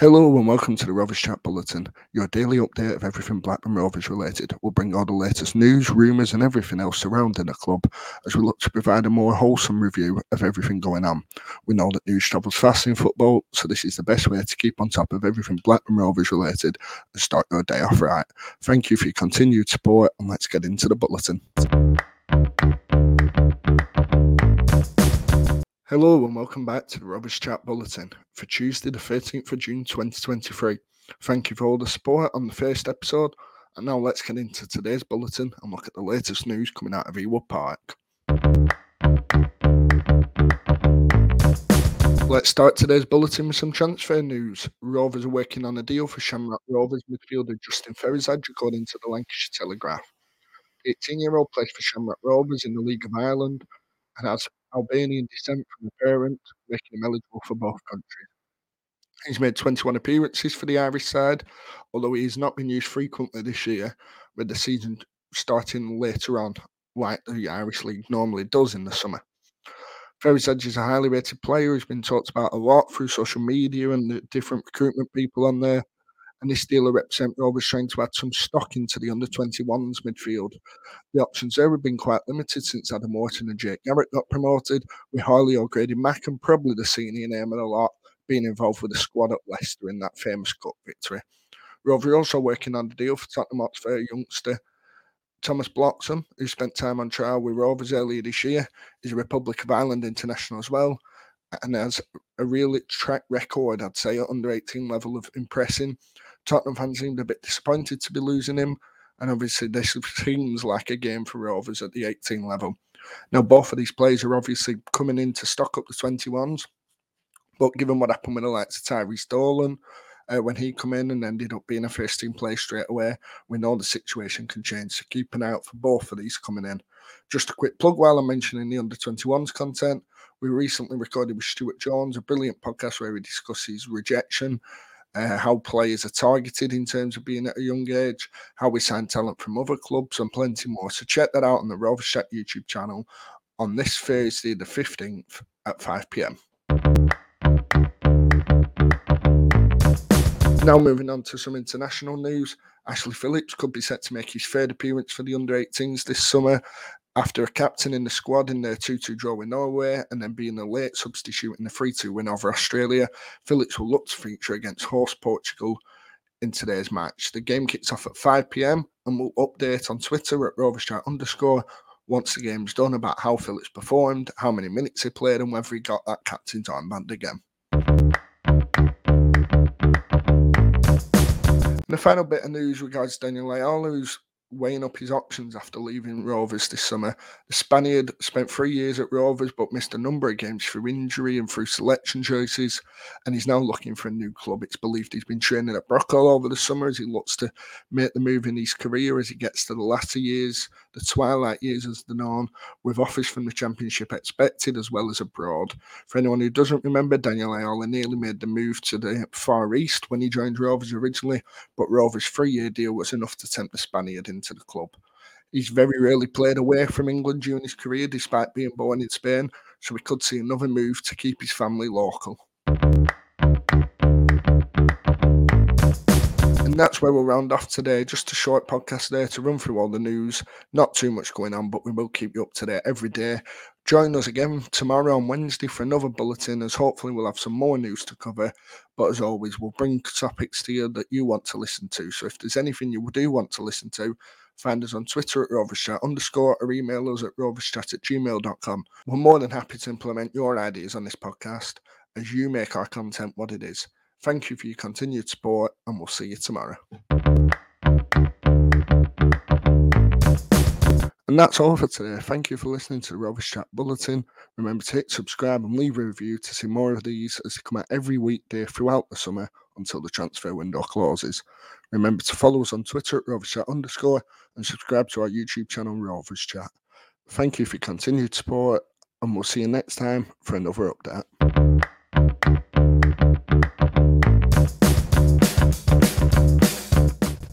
Hello and welcome to the Rovers Chat Bulletin, your daily update of everything Blackburn Rovers related. We'll bring all the latest news, rumours, and everything else surrounding the club as we look to provide a more wholesome review of everything going on. We know that news travels fast in football, so this is the best way to keep on top of everything Blackburn Rovers related and start your day off right. Thank you for your continued support, and let's get into the bulletin. Hello and welcome back to the Rovers Chat Bulletin for Tuesday, the 13th of June 2023. Thank you for all the support on the first episode, and now let's get into today's bulletin and look at the latest news coming out of Ewood Park. Let's start today's bulletin with some transfer news. Rovers are working on a deal for Shamrock Rovers midfielder Justin Ferizaj, according to the Lancashire Telegraph. 18 year old plays for Shamrock Rovers in the League of Ireland and has Albanian descent from a parent, making him eligible for both countries. He's made 21 appearances for the Irish side, although he has not been used frequently this year, with the season starting later on, like the Irish League normally does in the summer. Ferizaj is a highly rated player who's been talked about a lot through social media and the different recruitment people on there and this deal will represent Rovers trying to add some stock into the under 21s midfield. The options there have been quite limited since Adam Morton and Jake Garrett got promoted, with Harley O'Grady-Macken probably the senior name of the lot, being involved with the squad at Leicester in that famous cup victory. Rovers also working on the deal for Tottenham Hotspur youngster Thomas Bloxham, who spent time on trial with Rovers earlier this year, is a Republic of Ireland international as well, and has a real track record, I'd say, at under 18 level of impressing Tottenham fans seemed a bit disappointed to be losing him, and obviously this seems like a game for Rovers at the 18 level. Now, both of these players are obviously coming in to stock up the 21s, but given what happened with the likes of Tyrhys Dolan, uh, when he come in and ended up being a first team player straight away, we know the situation can change. So keep an eye out for both of these coming in. Just a quick plug while I'm mentioning the under 21s content. We recently recorded with Stuart Jones a brilliant podcast where he discusses rejection uh, how players are targeted in terms of being at a young age, how we sign talent from other clubs, and plenty more. So check that out on the Rovers Chat YouTube channel on this Thursday, the 15th at 5 pm. Now, moving on to some international news. Ashley Phillips could be set to make his third appearance for the under 18s this summer after a captain in the squad in their 2 2 draw with Norway and then being a late substitute in the 3 2 win over Australia, Phillips will look to feature against host Portugal in today's match. The game kicks off at 5 pm and we'll update on Twitter at Roverschat underscore once the game's done about how Phillips performed, how many minutes he played, and whether he got that captain's armband again. The final bit of news regards Daniel Ayala, who's weighing up his options after leaving Rovers this summer. The Spaniard spent three years at Rovers but missed a number of games through injury and through selection choices, and he's now looking for a new club. It's believed he's been training at Brockhall over the summer as he looks to make the move in his career as he gets to the latter years, the twilight years as the norm, with offers from the Championship expected as well as abroad. For anyone who doesn't remember, Daniel Ayala nearly made the move to the Far East when he joined Rovers originally, but Rovers' three-year deal was enough to tempt the Spaniard into the club. He's very rarely played away from England during his career, despite being born in Spain, so we could see another move to keep his family local. That's where we'll round off today. Just a short podcast there to run through all the news. Not too much going on, but we will keep you up to date every day. Join us again tomorrow on Wednesday for another bulletin, as hopefully we'll have some more news to cover. But as always, we'll bring topics to you that you want to listen to. So if there's anything you do want to listen to, find us on Twitter at roverschat underscore or email us at roverschat at gmail.com. We're more than happy to implement your ideas on this podcast as you make our content what it is. Thank you for your continued support, and we'll see you tomorrow. And that's all for today. Thank you for listening to the Rovers Chat Bulletin. Remember to hit subscribe and leave a review to see more of these as they come out every weekday throughout the summer until the transfer window closes. Remember to follow us on Twitter at Rovers Chat underscore and subscribe to our YouTube channel Rovers Chat. Thank you for your continued support and we'll see you next time for another update.